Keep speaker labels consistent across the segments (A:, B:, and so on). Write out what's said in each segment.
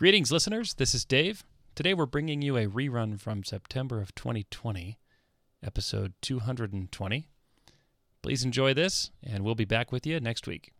A: Greetings, listeners. This is Dave. Today we're bringing you a rerun from September of 2020, episode 220. Please enjoy this, and we'll be back with you next week.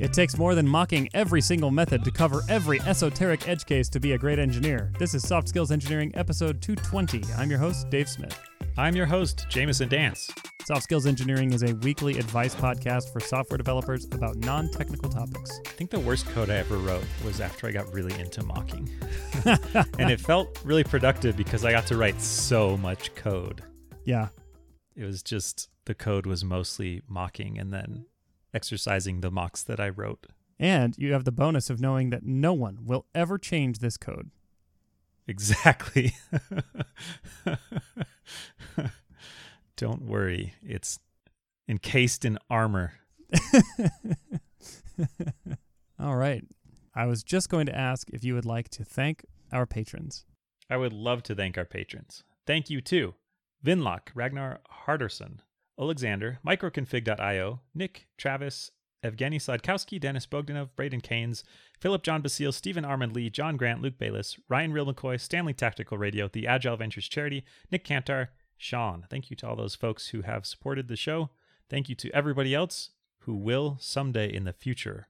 B: It takes more than mocking every single method to cover every esoteric edge case to be a great engineer. This is Soft Skills Engineering, episode 220. I'm your host, Dave Smith.
C: I'm your host, Jamison Dance.
B: Soft Skills Engineering is a weekly advice podcast for software developers about non technical topics.
C: I think the worst code I ever wrote was after I got really into mocking. and it felt really productive because I got to write so much code.
B: Yeah.
C: It was just the code was mostly mocking and then exercising the mocks that I wrote.
B: And you have the bonus of knowing that no one will ever change this code.
C: Exactly. Don't worry, it's encased in armor.
B: All right. I was just going to ask if you would like to thank our patrons.
C: I would love to thank our patrons. Thank you to Vinlock, Ragnar Harderson, Alexander, Microconfig.io, Nick, Travis, Evgeny Sladkowski, Dennis Bogdanov, Braden Keynes, Philip John Basile, Stephen Armand Lee, John Grant, Luke Bayless, Ryan Real McCoy, Stanley Tactical Radio, the Agile Ventures Charity, Nick Cantar, Sean. Thank you to all those folks who have supported the show. Thank you to everybody else who will someday in the future.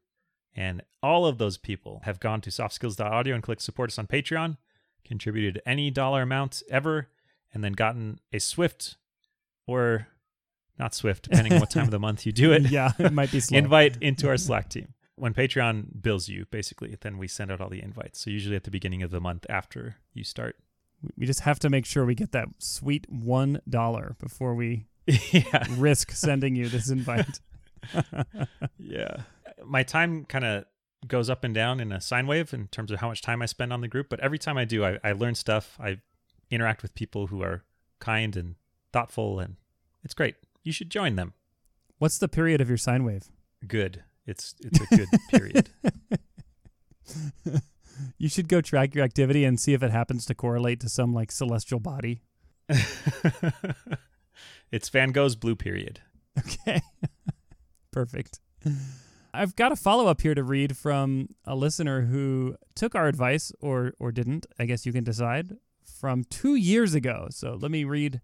C: And all of those people have gone to softskills.audio and clicked support us on Patreon, contributed any dollar amount ever, and then gotten a swift or not swift, depending on what time of the month you do it.
B: Yeah, it might be slow.
C: invite into our Slack team. When Patreon bills you, basically, then we send out all the invites. So usually at the beginning of the month after you start.
B: We just have to make sure we get that sweet $1 before we
C: yeah.
B: risk sending you this invite.
C: yeah. My time kind of goes up and down in a sine wave in terms of how much time I spend on the group. But every time I do, I, I learn stuff. I interact with people who are kind and thoughtful, and it's great. You should join them.
B: What's the period of your sine wave?
C: Good. It's it's a good period.
B: You should go track your activity and see if it happens to correlate to some like celestial body.
C: it's Van Gogh's blue period.
B: Okay. Perfect. I've got a follow up here to read from a listener who took our advice or or didn't. I guess you can decide from 2 years ago. So let me read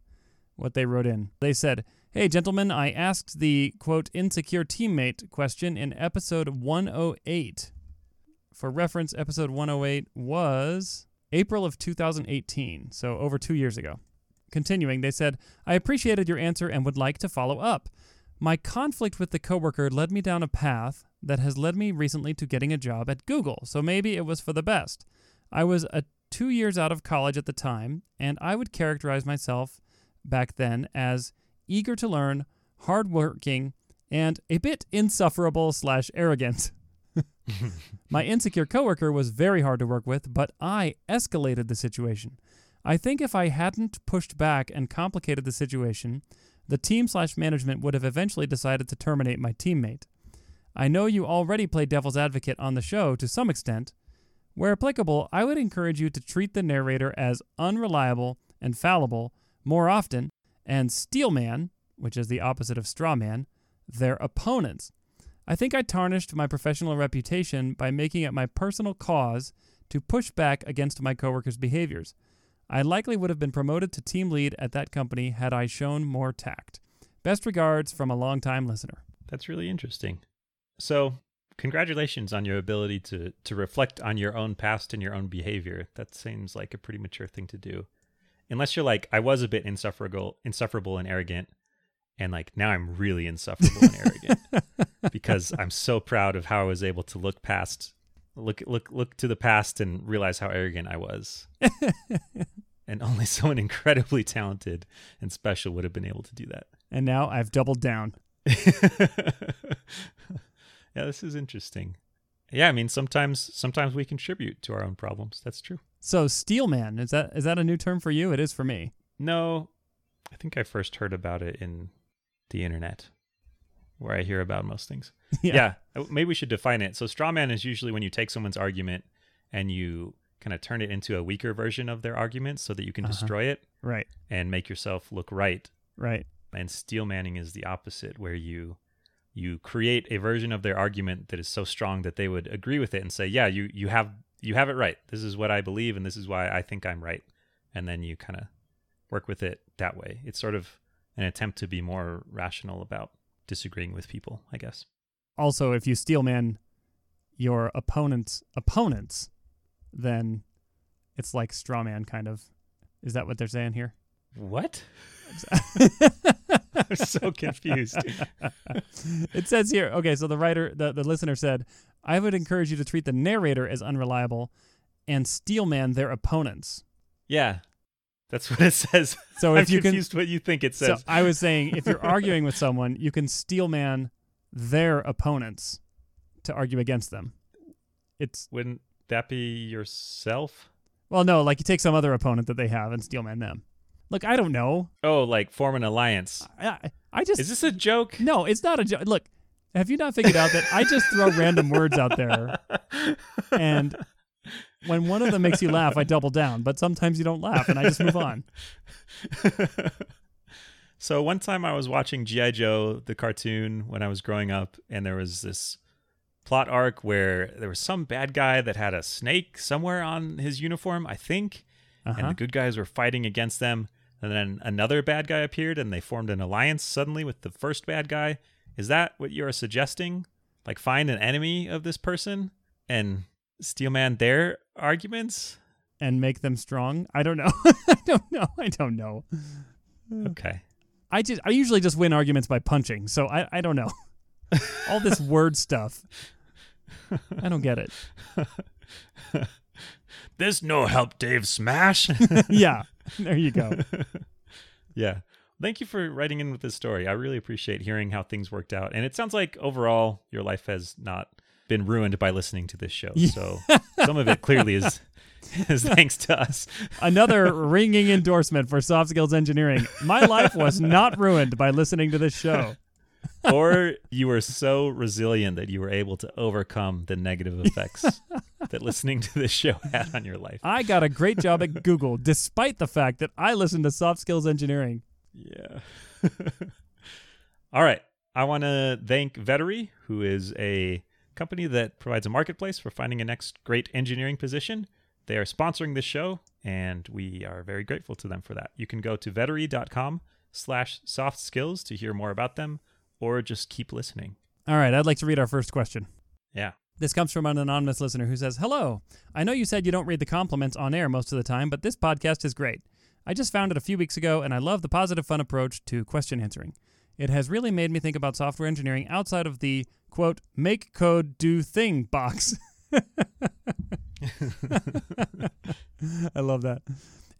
B: what they wrote in. They said, "Hey gentlemen, I asked the quote insecure teammate question in episode 108. For reference, episode 108 was April of 2018, so over 2 years ago." Continuing, they said, "I appreciated your answer and would like to follow up. My conflict with the coworker led me down a path that has led me recently to getting a job at Google, so maybe it was for the best. I was a 2 years out of college at the time, and I would characterize myself back then as eager to learn, hardworking, and a bit insufferable slash arrogant. My insecure coworker was very hard to work with, but I escalated the situation. I think if I hadn't pushed back and complicated the situation, the team slash management would have eventually decided to terminate my teammate. I know you already play devil's advocate on the show to some extent. Where applicable, I would encourage you to treat the narrator as unreliable and fallible more often, and steelman, which is the opposite of strawman, their opponents. I think I tarnished my professional reputation by making it my personal cause to push back against my coworkers' behaviors. I likely would have been promoted to team lead at that company had I shown more tact. Best regards from a longtime listener.
C: That's really interesting. So, congratulations on your ability to to reflect on your own past and your own behavior. That seems like a pretty mature thing to do. Unless you're like, I was a bit insufferable, insufferable and arrogant, and like now I'm really insufferable and arrogant because I'm so proud of how I was able to look past, look look look to the past and realize how arrogant I was. and only someone incredibly talented and special would have been able to do that.
B: And now I've doubled down.
C: yeah, this is interesting. Yeah, I mean sometimes sometimes we contribute to our own problems. That's true.
B: So steelman, is that is that a new term for you? It is for me.
C: No, I think I first heard about it in the internet, where I hear about most things. Yeah, uh, maybe we should define it. So straw man is usually when you take someone's argument and you kind of turn it into a weaker version of their argument so that you can
B: Uh-huh.
C: destroy it
B: Right.
C: and make yourself look right.
B: Right.
C: And steel manning is the opposite, where you you create a version of their argument that is so strong that they would agree with it and say, "Yeah, you you have you have it right. This is what I believe, and this is why I think I'm right." And then you kind of work with it that way. It's sort of an attempt to be more rational about disagreeing with people, I guess.
B: Also, if you steelman your opponent's opponents, then it's like straw man kind of. Is that what they're saying here?
C: What? I'm so confused.
B: it says here, okay, so the writer, the, the listener said, I would encourage you to treat the narrator as unreliable and steelman their opponents.
C: Yeah, that's what it says.
B: So if you can,
C: confused what you think it
B: so
C: says.
B: I was saying, if you're arguing with someone, you can steelman their opponents to argue against them. It's
C: Wouldn't that be yourself?
B: well, no, like you take some other opponent that they have and steelman them. Look, I don't know.
C: Oh, like form an alliance.
B: I, I just
C: Is this a joke?
B: no, it's not a joke. Look, have you not figured out that I just throw random words out there and when one of them makes you laugh, I double down. But sometimes you don't laugh, and I just move on.
C: so one time I was watching GI Joe the cartoon when I was growing up and there was this plot arc where there was some bad guy that had a snake somewhere on his uniform, I think, and
B: Uh-huh.
C: the good guys were fighting against them. And then another bad guy appeared and they formed an alliance suddenly with the first bad guy. Is that what you're suggesting? Like find an enemy of this person and steelman their arguments?
B: And make them strong. I don't know. I don't know. I don't know.
C: Okay.
B: I just I usually just win arguments by punching. So I I don't know. All this word stuff. I don't get it.
C: There's no help, Dave Smash.
B: yeah. There you go.
C: yeah. Thank you for writing in with this story. I really appreciate hearing how things worked out. And it sounds like overall your life has not been ruined by listening to this show. So some of it clearly is is thanks to us.
B: Another ringing endorsement for soft skills engineering. My life was not ruined by listening to this show.
C: or you were so resilient that you were able to overcome the negative effects that listening to this show had on your life.
B: I got a great job at Google despite the fact that I listened to soft skills engineering.
C: Yeah. All right. I want to thank Vettery, who is a company that provides a marketplace for finding a next great engineering position. They are sponsoring this show, and we are very grateful to them for that. You can go to vettery.com slash soft skills to hear more about them, or just keep listening.
B: All right, I'd like to read our first question.
C: Yeah.
B: This comes from an anonymous listener who says, Hello. I know you said you don't read the compliments on air most of the time, but this podcast is great. I just found it a few weeks ago, and I love the positive, fun approach to question answering. It has really made me think about software engineering outside of the, quote, make code do thing box. I love that.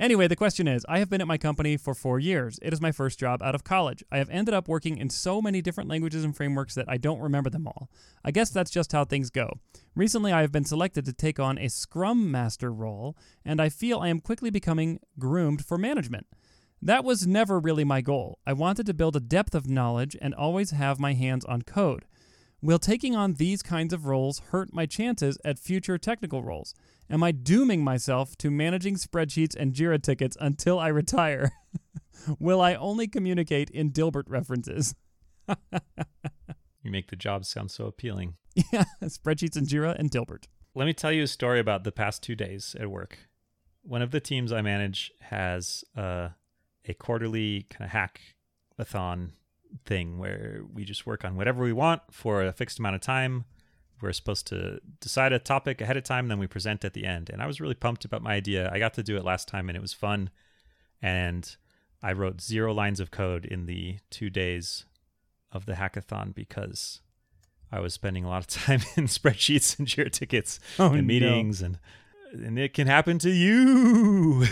B: Anyway, the question is I have been at my company for four years. It is my first job out of college. I have ended up working in so many different languages and frameworks that I don't remember them all. I guess that's just how things go. Recently, I have been selected to take on a Scrum Master role, and I feel I am quickly becoming groomed for management. That was never really my goal. I wanted to build a depth of knowledge and always have my hands on code. Will taking on these kinds of roles hurt my chances at future technical roles? Am I dooming myself to managing spreadsheets and JIRA tickets until I retire? Will I only communicate in Dilbert references?
C: You make the job sound so appealing.
B: yeah, spreadsheets and JIRA and Dilbert.
C: Let me tell you a story about the past two days at work. One of the teams I manage has uh, a quarterly kind of hackathon thing where we just work on whatever we want for a fixed amount of time. We're supposed to decide a topic ahead of time, then we present at the end. And I was really pumped about my idea. I got to do it last time and it was fun. And I wrote zero lines of code in the two days of the hackathon because I was spending a lot of time in spreadsheets and Jira tickets
B: Oh,
C: and
B: no.
C: meetings and and it can happen to you.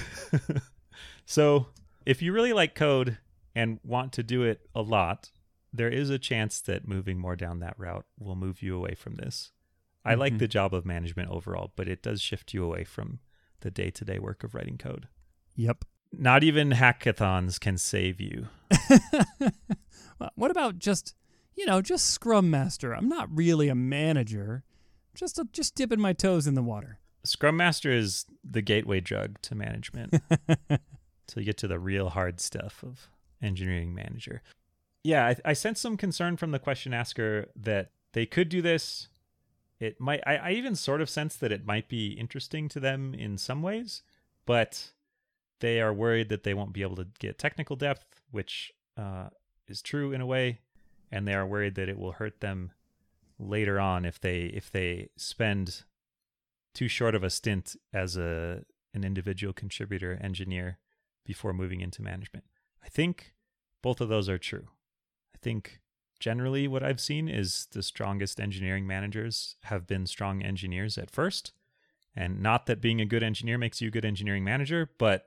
C: so, if you really like code and want to do it a lot, there is a chance that moving more down that route will move you away from this. I like
B: Mhm.
C: the job of management overall, but it does shift you away from the day-to-day work of writing code.
B: Yep.
C: Not even hackathons can save you.
B: Well, what about just, you know, just Scrum Master? I'm not really a manager. Just a, just dipping my toes in the water.
C: Scrum Master is the gateway drug to management. till you get to the real hard stuff of engineering manager. Yeah, I, I sense some concern from the question asker that they could do this. It might. I, I even sort of sense that it might be interesting to them in some ways, but they are worried that they won't be able to get technical depth, which uh, is true in a way, and they are worried that it will hurt them later on if they if they spend too short of a stint as a an individual contributor engineer before moving into management. I think both of those are true. I think generally what I've seen is the strongest engineering managers have been strong engineers at first. And not that being a good engineer makes you a good engineering manager, but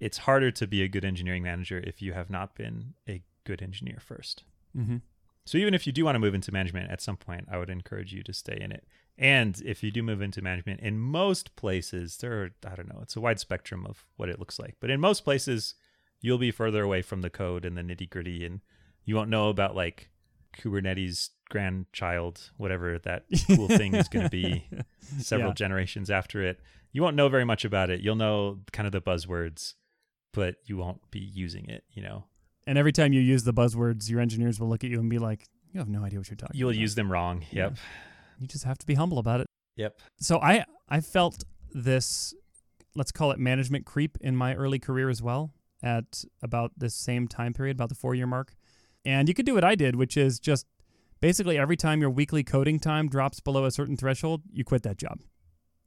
C: it's harder to be a good engineering manager if you have not been a good engineer 1st
B: Mm-hmm.
C: So even if you do want to move into management at some point, I would encourage you to stay in it. And if you do move into management, in most places, there are, I don't know, it's a wide spectrum of what it looks like. But in most places, you'll be further away from the code and the nitty gritty, and you won't know about like Kubernetes grandchild, whatever that cool thing is going to be several
B: Yeah.
C: generations after it. You won't know very much about it. You'll know kind of the buzzwords, but you won't be using it, you know.
B: And every time you use the buzzwords, your engineers will look at you and be like, "You have no idea what you're talking
C: You'll
B: about."
C: use them wrong.
B: Yeah.
C: Yep.
B: You just have to be humble about it.
C: Yep.
B: So I I felt this let's call it management creep in my early career as well at about this same time period, about the 4-year mark. And you could do what I did, which is just basically every time your weekly coding time drops below a certain threshold, you quit that job.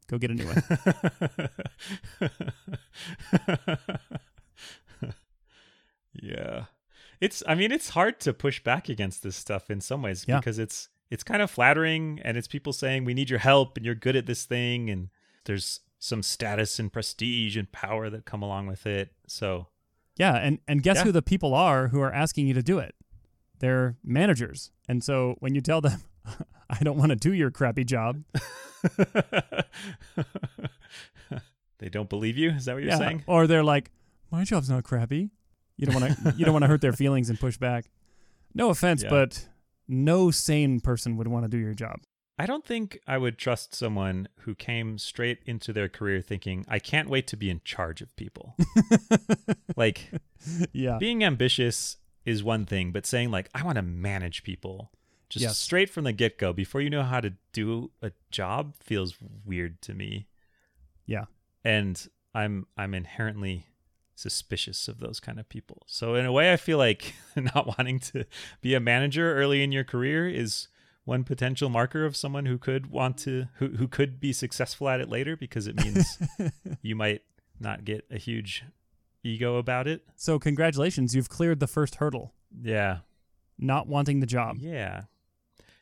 B: Go get a new one.
C: yeah. It's I mean it's hard to push back against this stuff in some ways
B: Yeah.
C: because it's it's kind of flattering and it's people saying we need your help and you're good at this thing and there's some status and prestige and power that come along with it. So
B: Yeah, and and guess
C: Yeah.
B: who the people are who are asking you to do it? They're managers. And so when you tell them, "I don't want to do your crappy job,"
C: they don't believe you? Is that what you're
B: yeah,
C: saying?
B: or they're like, "My job's not crappy." You don't want to you don't want to hurt their feelings and push back. No offense,
C: Yeah.
B: but no sane person would want to do your job.
C: I don't think I would trust someone who came straight into their career thinking, I can't wait to be in charge of people. like,
B: yeah.
C: being ambitious is one thing, but saying, like, I want to manage people just
B: Yes.
C: straight from the get go before you know how to do a job feels weird to me.
B: Yeah.
C: And I'm I'm inherently suspicious of those kind of people. So in a way I feel like not wanting to be a manager early in your career is one potential marker of someone who could want to who who could be successful at it later because it means you might not get a huge ego about it.
B: So congratulations, you've cleared the first hurdle,
C: Yeah.
B: not wanting the job.
C: Yeah.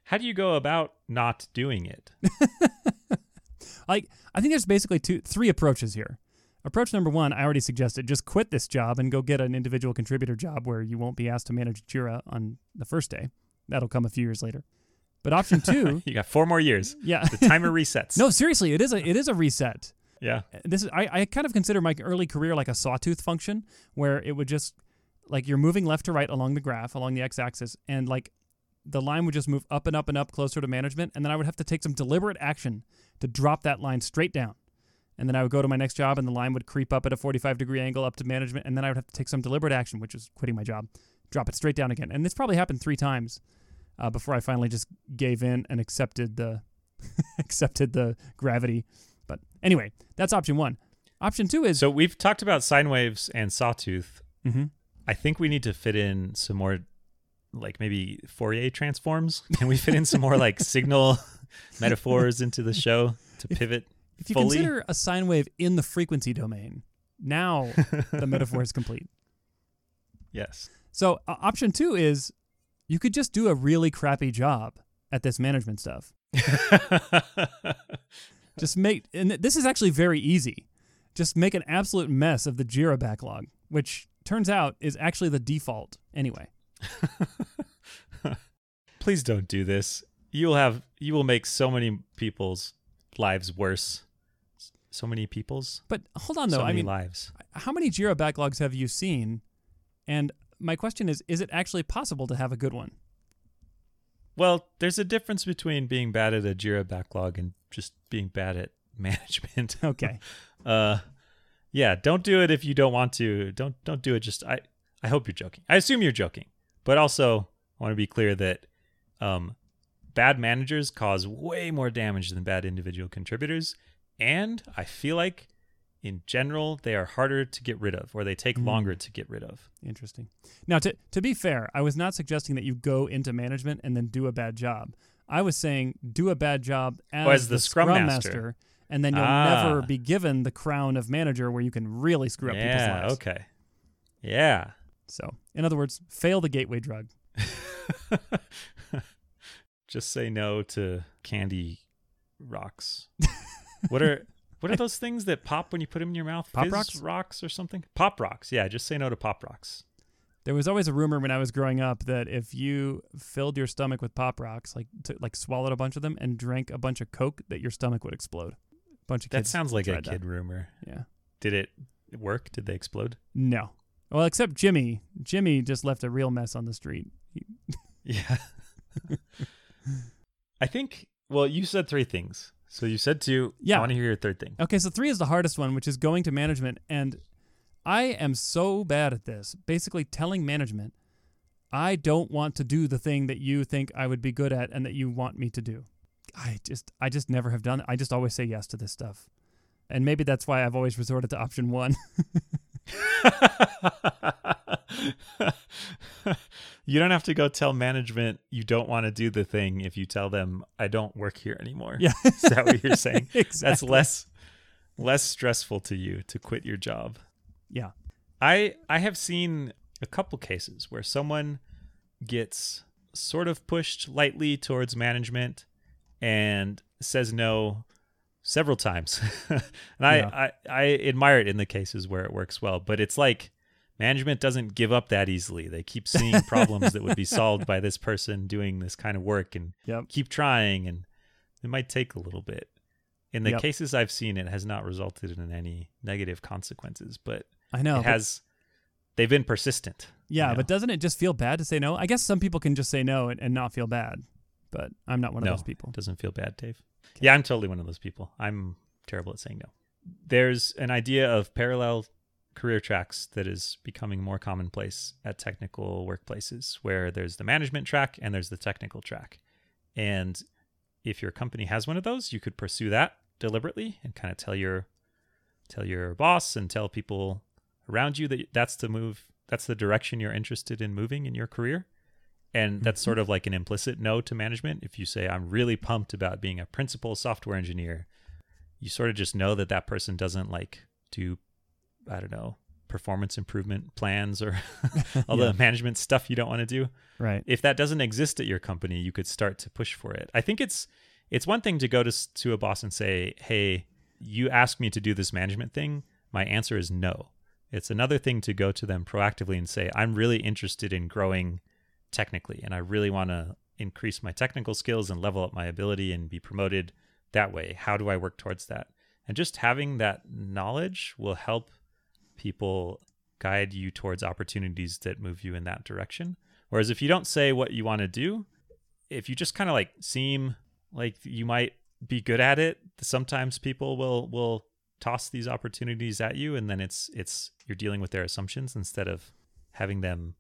C: How do you go about not doing it?
B: Like I think there's basically two three approaches here. Approach number one, I already suggested, just quit this job and go get an individual contributor job where you won't be asked to manage Jira on the first day. That'll come a few years later. But option two,
C: you got four more years.
B: yeah.
C: The timer resets.
B: no, seriously, it is a it is a reset.
C: Yeah.
B: Uh, this is I, I kind of consider my early career like a sawtooth function where it would just like you're moving left to right along the graph, along the x-axis, and like the line would just move up and up and up closer to management, and then I would have to take some deliberate action to drop that line straight down. And then I would go to my next job, and the line would creep up at a 45 degree angle up to management, and then I would have to take some deliberate action, which is quitting my job, drop it straight down again. And this probably happened three times uh, before I finally just gave in and accepted the accepted the gravity. But anyway, that's option one. Option two is
C: So we've talked about sine waves and sawtooth.
B: Mhm.
C: I think we need to fit in some more like maybe Fourier transforms. Can we fit in some more like signal metaphors into the show to pivot?
B: If you
C: fully?
B: consider a sine wave in the frequency domain, now the metaphor is complete.
C: Yes.
B: So uh, option two is you could just do a really crappy job at this management stuff. Just make, and this is actually very easy. Just make an absolute mess of the Jira backlog, which turns out is actually the default anyway.
C: Please don't do this. You will have you will make so many people's lives worse. So many people's
B: But hold on though,
C: so
B: I mean,
C: lives.
B: how many Jira backlogs have you seen? And my question is, is it actually possible to have a good one?
C: Well, there's a difference between being bad at a Jira backlog and just being bad at management.
B: Okay.
C: uh yeah, don't do it if you don't want to. Don't don't do it just I I hope you're joking. I assume you're joking, but also I want to be clear that um, bad managers cause way more damage than bad individual contributors, and I feel like in general they are harder to get rid of, or they take
B: Mm.
C: longer to get rid of.
B: Interesting. Now, to to be fair, I was not suggesting that you go into management and then do a bad job. I was saying do a bad job as,
C: Oh, as the Scrum Master.
B: and then you'll
C: Ah.
B: never be given the crown of manager where you can really screw up people's
C: yeah.
B: lives.
C: Okay. Yeah.
B: So, in other words, fail the gateway drug.
C: Just say no to candy rocks. what are what are those things that pop when you put them in your mouth?
B: Pop
C: Fizz
B: rocks?
C: rocks or something? Pop rocks. Yeah, just say no to pop rocks.
B: There was always a rumor when I was growing up that if you filled your stomach with pop rocks, like to, like swallowed a bunch of them and drank a bunch of Coke, that your stomach would explode. A bunch of
C: That
B: kids.
C: sounds like a
B: tried that.
C: kid rumor.
B: Yeah.
C: Did it work? Did they explode?
B: No. Well, except Jimmy. Jimmy just left a real mess on the street.
C: Yeah. I think well, you said three things. So you said two.
B: Yeah.
C: I want to hear your third thing.
B: Okay, so three is the hardest one, which is going to management. And I am so bad at this. Basically, telling management, I don't want to do the thing that you think I would be good at and that you want me to do. I just, I just never have done it. I just always say yes to this stuff. And maybe that's why I've always resorted to option one.
C: you don't have to go tell management you don't want to do the thing if you tell them I don't work here anymore.
B: yeah.
C: Is that what you're saying?
B: exactly.
C: That's less less stressful to you to quit your job.
B: Yeah.
C: I I have seen a couple cases where someone gets sort of pushed lightly towards management and says no several times. and
B: Yeah.
C: I, I I admire it in the cases where it works well, but it's like management doesn't give up that easily. They keep seeing problems that would be solved by this person doing this kind of work and
B: Yep.
C: keep trying and it might take a little bit. In the
B: Yep.
C: cases I've seen it has not resulted in any negative consequences, but
B: I know.
C: it has they've been persistent.
B: yeah,
C: know.
B: but doesn't it just feel bad to say no? I guess some people can just say no and, and not feel bad, but I'm not one
C: no,
B: of those people.
C: It doesn't feel bad, Dave. Yeah, I'm totally one of those people. I'm terrible at saying no. There's an idea of parallel career tracks that is becoming more commonplace at technical workplaces where there's the management track and there's the technical track. And if your company has one of those, you could pursue that deliberately and kind of tell your tell your boss and tell people around you that that's the move that's the direction you're interested in moving in your career. And that's
B: Mhm.
C: sort of like an implicit no to management. If you say, I'm really pumped about being a principal software engineer, you sort of just know that that person doesn't like do, I don't know, performance improvement plans or all
B: Yeah.
C: the management stuff you don't want to do.
B: Right.
C: If that doesn't exist at your company, you could start to push for it. I think it's it's one thing to go to to a boss and say, "Hey, you asked me to do this management thing. My answer is no." It's another thing to go to them proactively and say, "I'm really interested in growing technically and I really want to increase my technical skills and level up my ability and be promoted that way. How do I work towards that?" And just having that knowledge will help people guide you towards opportunities that move you in that direction. Whereas if you don't say what you want to do, if you just kind of like seem like you might be good at it, sometimes people will will toss these opportunities at you and then it's it's you're dealing with their assumptions instead of having them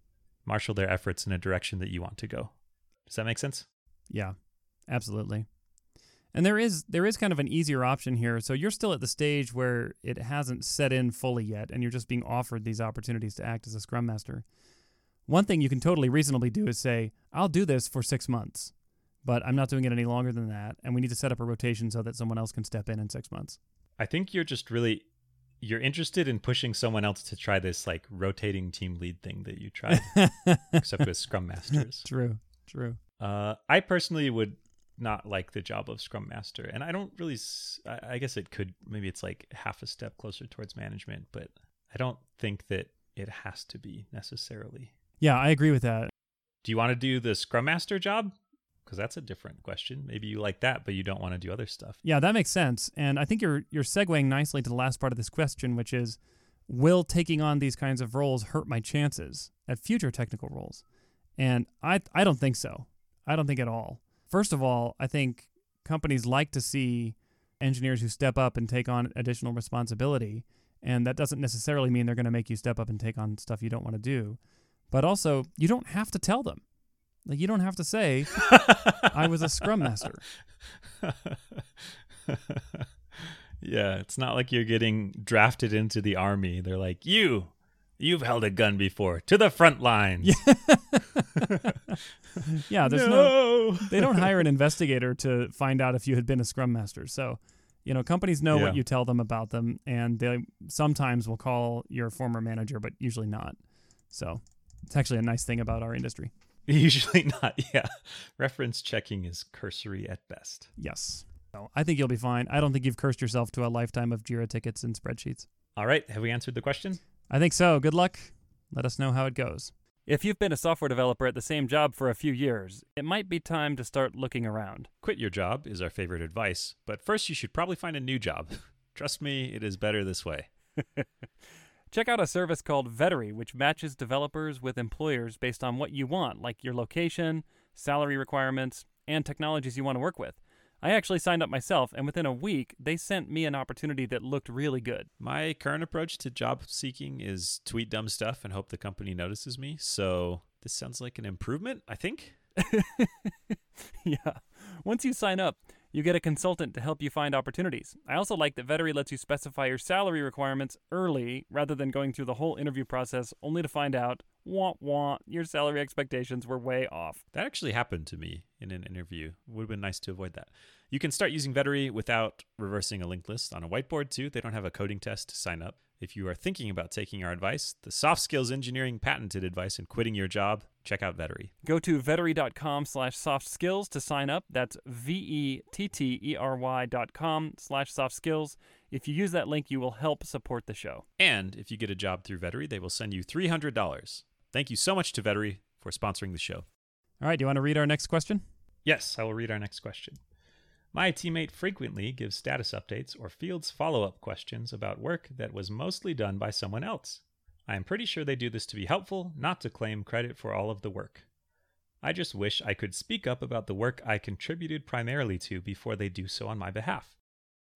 C: marshal their efforts in a direction that you want to go. Does that make sense?
B: Yeah, absolutely. And there is there is kind of an easier option here. So you're still at the stage where it hasn't set in fully yet, and you're just being offered these opportunities to act as a scrum master. One thing you can totally reasonably do is say, "I'll do this for six months, but I'm not doing it any longer than that, and we need to set up a rotation so that someone else can step in in six months."
C: I think you're just really you're interested in pushing someone else to try this like rotating team lead thing that you tried except with scrum masters.
B: true, true.
C: Uh, I personally would not like the job of scrum master, and I don't really. i guess it could maybe it's like half a step closer towards management, but I don't think that it has to be necessarily.
B: Yeah, I agree with that.
C: Do you want to do the scrum master job? Because that's a different question. Maybe you like that, but you don't want to do other stuff.
B: Yeah, that makes sense. And I think you're you're segueing nicely to the last part of this question, which is will taking on these kinds of roles hurt my chances at future technical roles? And I I don't think so. I don't think at all. First of all, I think companies like to see engineers who step up and take on additional responsibility. And that doesn't necessarily mean they're going to make you step up and take on stuff you don't want to do. But also, you don't have to tell them. Like you don't have to say I was a scrum master.
C: yeah, it's not like you're getting drafted into the army. They're like, "You, you've held a gun before. To the front lines."
B: Yeah, there's no, they don't hire an investigator to find out if you had been a scrum master. So, you know, companies know
C: Yeah.
B: what you tell them about them and they sometimes will call your former manager, but usually not. So, it's actually a nice thing about our industry.
C: Usually not. Yeah, reference checking is cursory at best.
B: Yes. So, I think you'll be fine. I don't think you've cursed yourself to a lifetime of Jira tickets and spreadsheets.
C: All right, have we answered the question?
B: I think so. Good luck. Let us know how it goes.
A: If you've been a software developer at the same job for a few years, it might be time to start looking around.
C: Quit your job is our favorite advice, but first you should probably find a new job. Trust me, it is better this way.
A: Check out a service called Vettery, which matches developers with employers based on what you want, like your location, salary requirements, and technologies you want to work with. I actually signed up myself, and within a week, they sent me an opportunity that looked really good.
C: My current approach to job seeking is tweet dumb stuff and hope the company notices me. So this sounds like an improvement, I think.
A: yeah. Once you sign up, you get a consultant to help you find opportunities. I also like that Vettery lets you specify your salary requirements early rather than going through the whole interview process only to find out, wah wah, your salary expectations were way off.
C: That actually happened to me in an interview. Would have been nice to avoid that. You can start using Vettery without reversing a linked list on a whiteboard too. They don't have a coding test to sign up. If you are thinking about taking our advice, the soft skills engineering patented advice in quitting your job, check out Vettery.
A: Go to vettery.com slash soft skills to sign up. That's V-E-T-T-E-R-Y dot com slash soft skills. If you use that link, you will help support the show.
C: And if you get a job through Vettery, they will send you $300. Thank you so much to Vettery for sponsoring the show.
B: All right. Do you want to read our next question?
C: Yes, I will read our next question. My teammate frequently gives status updates or fields follow up questions about work that was mostly done by someone else. I am pretty sure they do this to be helpful, not to claim credit for all of the work. I just wish I could speak up about the work I contributed primarily to before they do so on my behalf.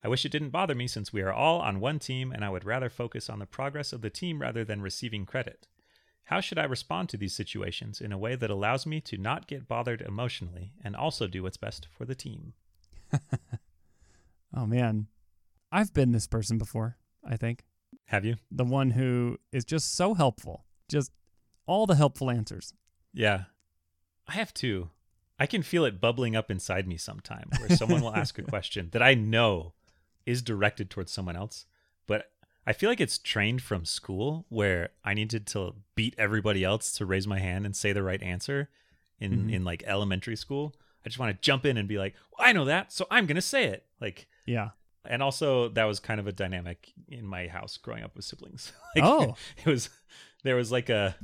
C: I wish it didn't bother me since we are all on one team and I would rather focus on the progress of the team rather than receiving credit. How should I respond to these situations in a way that allows me to not get bothered emotionally and also do what's best for the team?
B: Oh, man. I've been this person before, I think.
C: Have you?
B: The one who is just so helpful. Just all the helpful answers.
C: Yeah. I have too. I can feel it bubbling up inside me sometime where someone will ask a question that I know is directed towards someone else, but I feel like it's trained from school where I needed to beat everybody else to raise my hand and say the right answer in
B: Mhm.
C: in like elementary school. I just want to jump in and be like, well, "I know that, so I'm going to say it." Like
B: Yeah.
C: and also that was kind of a dynamic in my house growing up with siblings. like,
B: Oh.
C: it was there was like a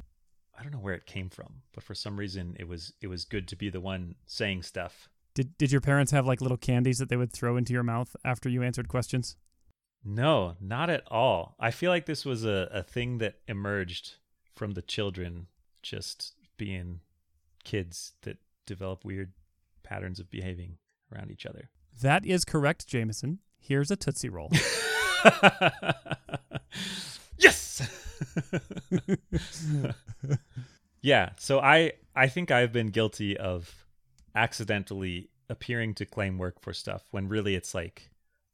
C: I don't know where it came from, but for some reason it was it was good to be the one saying stuff.
B: Did Did your parents have like little candies that they would throw into your mouth after you answered questions?
C: No, not at all. I feel like this was a, a thing that emerged from the children just being kids that develop weird patterns of behaving around each other.
B: That is correct, Jamison. Here's a Tootsie Roll.
C: yes. yeah, so I I think I've been guilty of accidentally appearing to claim work for stuff when really it's like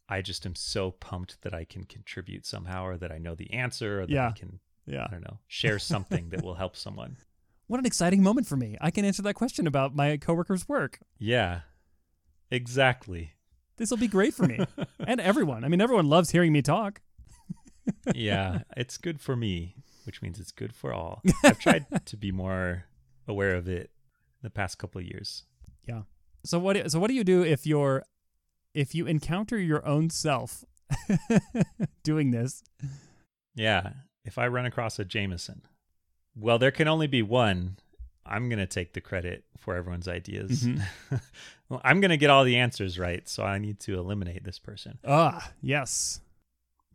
C: I just am so pumped that I can contribute somehow or that I know the answer or that I can
B: yeah.
C: I don't know, share something that will help someone.
B: What an exciting moment for me. I can answer that question about my coworker's work.
C: Yeah. Exactly.
B: This will be great for me and everyone. I mean, everyone loves hearing me talk.
C: yeah, it's good for me, which means it's good for all. I've tried to be more aware of it the past couple of years. Yeah.
B: So what? So what do you do if you're, if you encounter your own self doing this?
C: Yeah, if I run across a Jamison, well, there can only be one. I'm going to take the credit for everyone's ideas.
B: Mhm.
C: well, I'm going to get all the answers right, so I need to eliminate this person.
B: Ah, yes.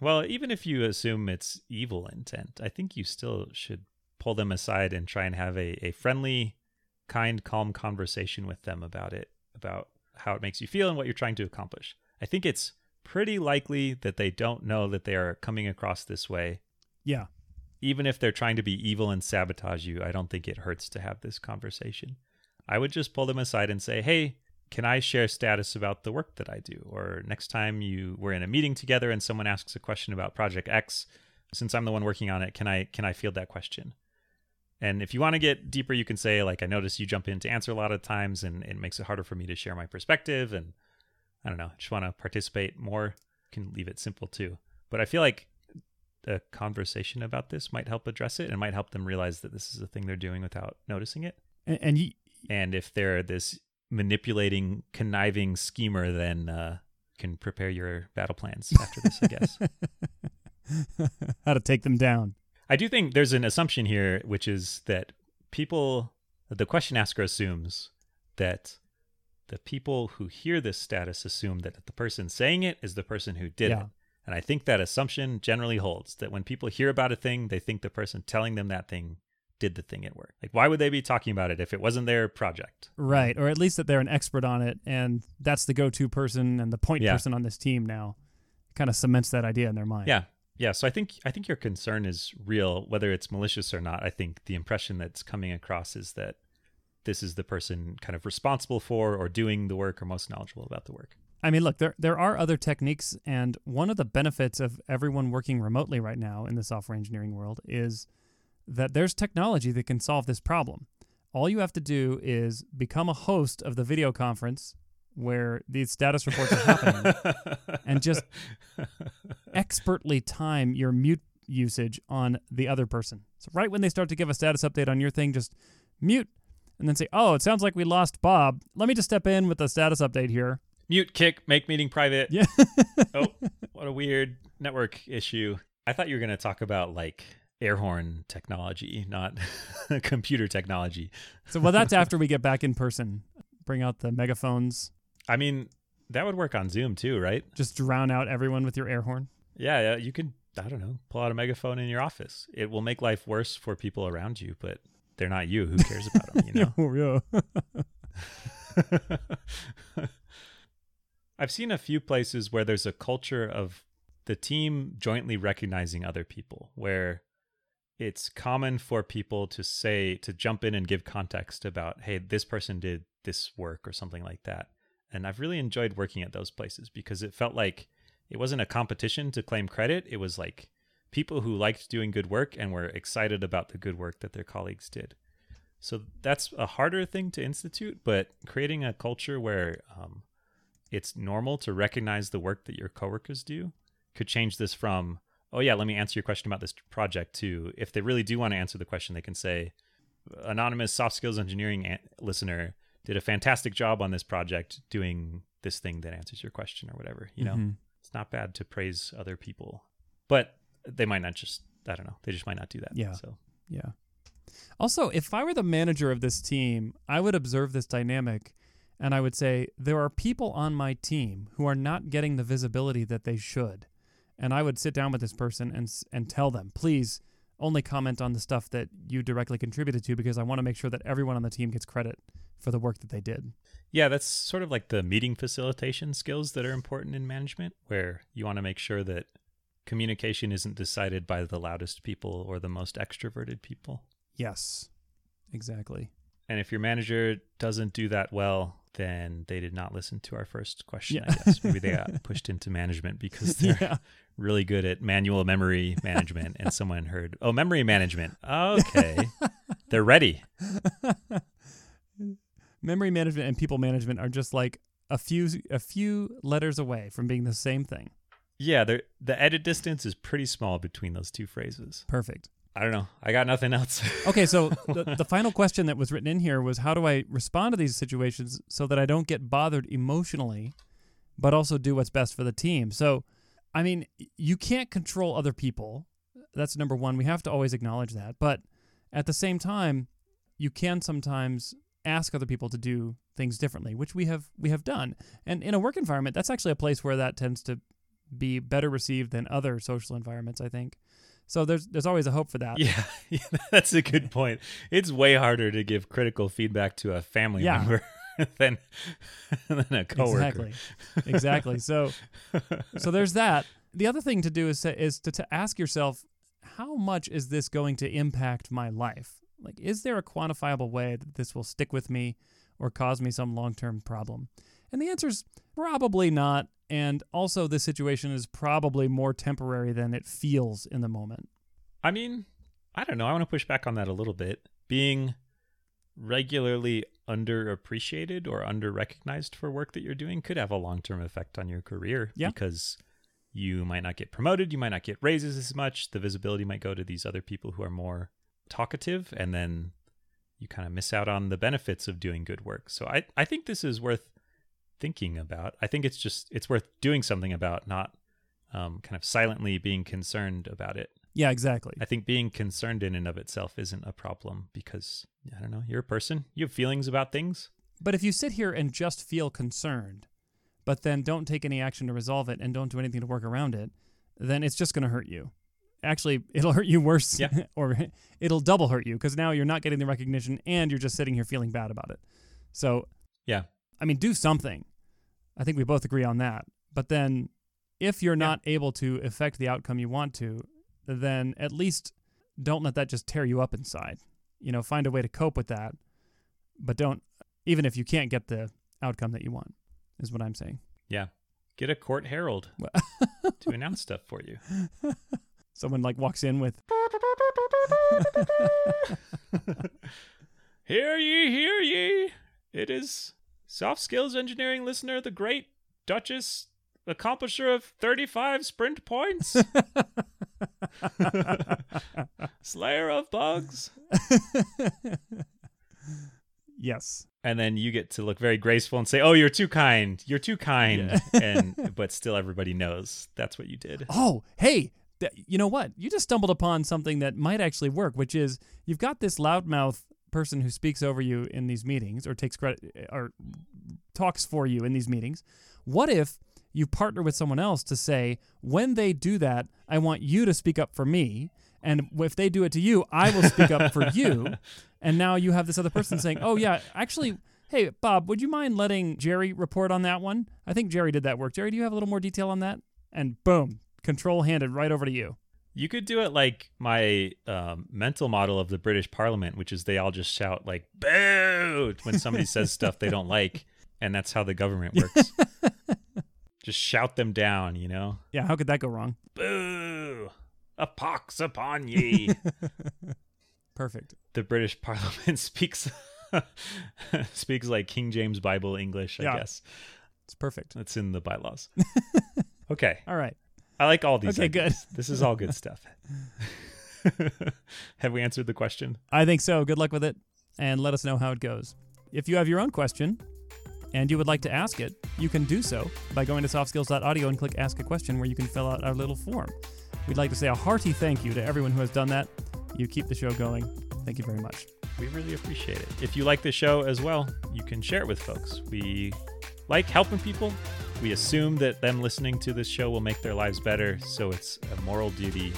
C: Well, even if you assume it's evil intent, I think you still should pull them aside and try and have a, a friendly, kind, calm conversation with them about it, about how it makes you feel and what you're trying to accomplish. I think it's pretty likely that they don't know that they are coming across this way.
B: Yeah.
C: Even if they're trying to be evil and sabotage you, I don't think it hurts to have this conversation. I would just pull them aside and say, "Hey, can I share status about the work that I do?" Or next time you we're in a meeting together and someone asks a question about project X, since I'm the one working on it, can I can I field that question? And if you want to get deeper, you can say like, "I notice you jump in to answer a lot of times, and it makes it harder for me to share my perspective." And I don't know, just want to participate more. can leave it simple too. But I feel like a conversation about this might help address it and might help them realize that this is a thing they're doing without noticing it.
B: And, and you,
C: And if they're this manipulating, conniving schemer, then uh, can prepare your battle plans after this, I guess.
B: how to take them down.
C: I do think there's an assumption here, which is that people, the question asker assumes that the people who hear this status assume that the person saying it is the person who did
B: Yeah.
C: it. And I think that assumption generally holds that when people hear about a thing, they think the person telling them that thing did the thing at work. Like, why would they be talking about it if it wasn't their project?
B: Right. Or at least that they're an expert on it and that's the go to person and the point
C: Yeah.
B: person on this team now. Kind of cements that idea in their mind.
C: Yeah. Yeah. So I think I think your concern is real, whether it's malicious or not. I think the impression that's coming across is that this is the person kind of responsible for or doing the work or most knowledgeable about the work.
B: I mean, look, there there are other techniques, and one of the benefits of everyone working remotely right now in the software engineering world is that there's technology that can solve this problem. All you have to do is become a host of the video conference where these status reports are happening, and just expertly time your mute usage on the other person. So right when they start to give a status update on your thing, just mute and then say, "Oh, it sounds like we lost Bob. Let me just step in with the status update here."
C: Mute, kick, make meeting private.
B: Yeah.
C: oh, what a weird network issue. I thought you were going to talk about like air horn technology, not computer technology.
B: So, well, that's after we get back in person. Bring out the megaphones.
C: I mean, that would work on Zoom too, right?
B: Just drown out everyone with your air horn.
C: Yeah, yeah, you could, I don't know, pull out a megaphone in your office. It will make life worse for people around you, but they're not you. Who cares about them, you know?
B: yeah.
C: I've seen a few places where there's a culture of the team jointly recognizing other people, where it's common for people to say, to jump in and give context about, hey, this person did this work or something like that. And I've really enjoyed working at those places because it felt like it wasn't a competition to claim credit. It was like people who liked doing good work and were excited about the good work that their colleagues did. So that's a harder thing to institute, but creating a culture where um, it's normal to recognize the work that your coworkers do could change this from, oh, yeah, let me answer your question about this project to if they really do want to answer the question, they can say, anonymous soft skills engineering listener did a fantastic job on this project doing this thing that answers your question or whatever. You know,
B: Mhm.
C: it's not bad to praise other people, but they might not just, I don't know, they just might not do that.
B: Yeah.
C: So,
B: Yeah. Also, if I were the manager of this team, I would observe this dynamic and I would say, there are people on my team who are not getting the visibility that they should. And I would sit down with this person and, and tell them, please only comment on the stuff that you directly contributed to because I want to make sure that everyone on the team gets credit for the work that they did.
C: Yeah, that's sort of like the meeting facilitation skills that are important in management, where you want to make sure that communication isn't decided by the loudest people or the most extroverted people.
B: Yes, exactly.
C: And if your manager doesn't do that well, then they did not listen to our first question,
B: Yeah.
C: I guess. Maybe they got pushed into management because they're
B: yeah.
C: really good at manual memory management and someone heard, oh, memory management. Okay. they're ready.
B: Memory management and people management are just like a few a few letters away from being the same thing.
C: Yeah, the edit distance is pretty small between those two phrases.
B: Perfect.
C: I don't know. I got nothing else.
B: Okay, so the, the final question that was written in here was how do I respond to these situations so that I don't get bothered emotionally, but also do what's best for the team? So, I mean, you can't control other people. That's number one. We have to always acknowledge that. But at the same time, you can sometimes ask other people to do things differently, which we have we have done. And in a work environment, that's actually a place where that tends to be better received than other social environments, I think. So there's there's always a hope for that.
C: Yeah, yeah, that's a good point. It's way harder to give critical feedback to a family
B: Yeah.
C: member. than than a coworker.
B: Exactly. Exactly. So so there's that. The other thing to do is to, is to, to ask yourself how much is this going to impact my life? Like is there a quantifiable way that this will stick with me or cause me some long-term problem? And the answer is probably not and also the situation is probably more temporary than it feels in the moment.
C: I mean, I don't know. I want to push back on that a little bit. Being regularly underappreciated or underrecognized for work that you're doing could have a long-term effect on your career
B: Yeah.
C: because you might not get promoted, you might not get raises as much, the visibility might go to these other people who are more talkative and then you kind of miss out on the benefits of doing good work. So I I think this is worth thinking about. I think it's just it's worth doing something about, not um, kind of silently being concerned about it.
B: Yeah, exactly.
C: I think being concerned in and of itself isn't a problem because I don't know, you're a person. You have feelings about things.
B: But if you sit here and just feel concerned, but then don't take any action to resolve it and don't do anything to work around it, then it's just going to hurt you. Actually, it'll hurt you worse,
C: Yeah.
B: or it'll double hurt you because now you're not getting the recognition and you're just sitting here feeling bad about it. So,
C: Yeah.
B: I mean, do something. I think we both agree on that. But then, if you're not able to affect the outcome you want to, then at least don't let that just tear you up inside. You know, find a way to cope with that, but don't, even if you can't get the outcome that you want, is what I'm saying.
C: Yeah. Get a court herald to announce stuff for you.
B: Someone like walks in with,
C: Hear ye, hear ye. It is soft skills engineering listener, the great Duchess, accomplisher of 35 sprint points, slayer of bugs.
B: yes.
C: And then you get to look very graceful and say, "Oh, you're too kind. You're too kind." and but still everybody knows that's what you did.
B: Oh, hey, you know what? You just stumbled upon something that might actually work, which is you've got this loudmouth person who speaks over you in these meetings or takes credit uh, or talks for you in these meetings. What if you partner with someone else to say, when they do that, I want you to speak up for me. And if they do it to you, I will speak up for you. And now you have this other person saying, oh, yeah, actually, hey, Bob, would you mind letting Jerry report on that one? I think Jerry did that work. Jerry, do you have a little more detail on that? And boom, control handed right over to you.
C: You could do it like my um, mental model of the British Parliament, which is they all just shout like "boo" when somebody says stuff they don't like, and that's how the government works. just shout them down, you know.
B: Yeah, how could that go wrong?
C: Boo! A pox upon ye!
B: Perfect.
C: the British Parliament speaks speaks like King James Bible English. I
B: Yeah.
C: guess
B: It's perfect.
C: It's in the bylaws. okay,
B: All right.
C: I like all these.
B: Okay, good.
C: This is all good stuff. Have we answered the question?
B: I think so. Good luck with it and let us know how it goes. If you have your own question and you would like to ask it, you can do so by going to softskills.audio and click Ask a Question where you can fill out our little form. We'd like to say a hearty thank you to everyone who has done that. You keep the show going. Thank you very much.
C: We really appreciate it. If you like the show as well, you can share it with folks. We like helping people. We assume that them listening to this show will make their lives better, so it's a moral duty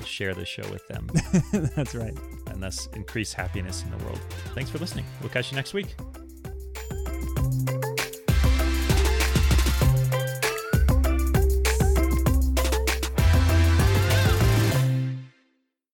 C: to share the show with them
B: That's right.
C: and thus increase happiness in the world. Thanks for listening. We'll catch you next week.